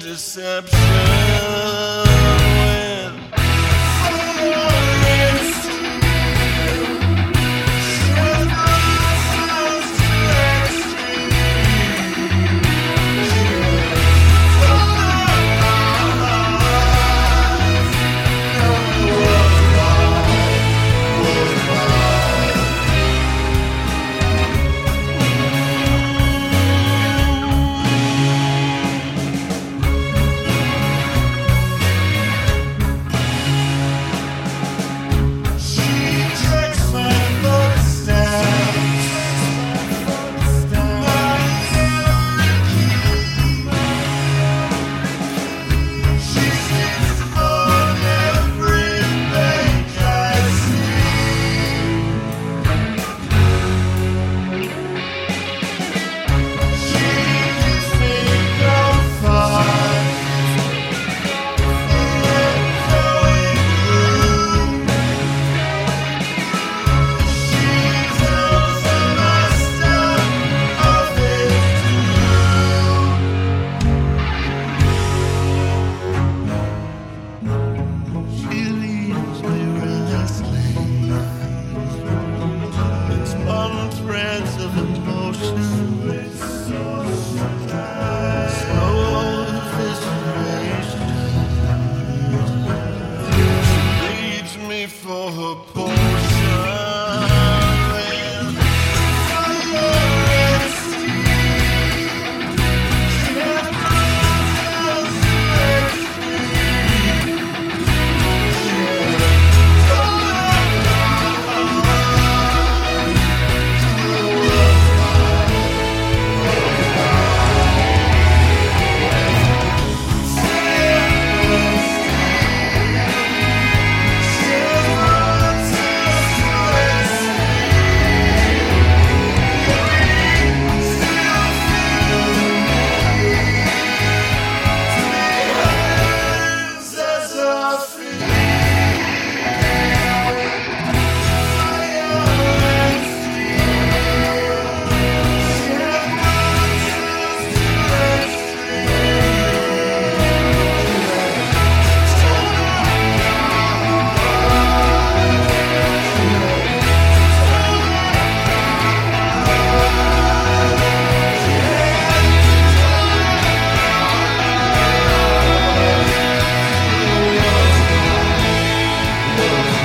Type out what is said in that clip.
deception. you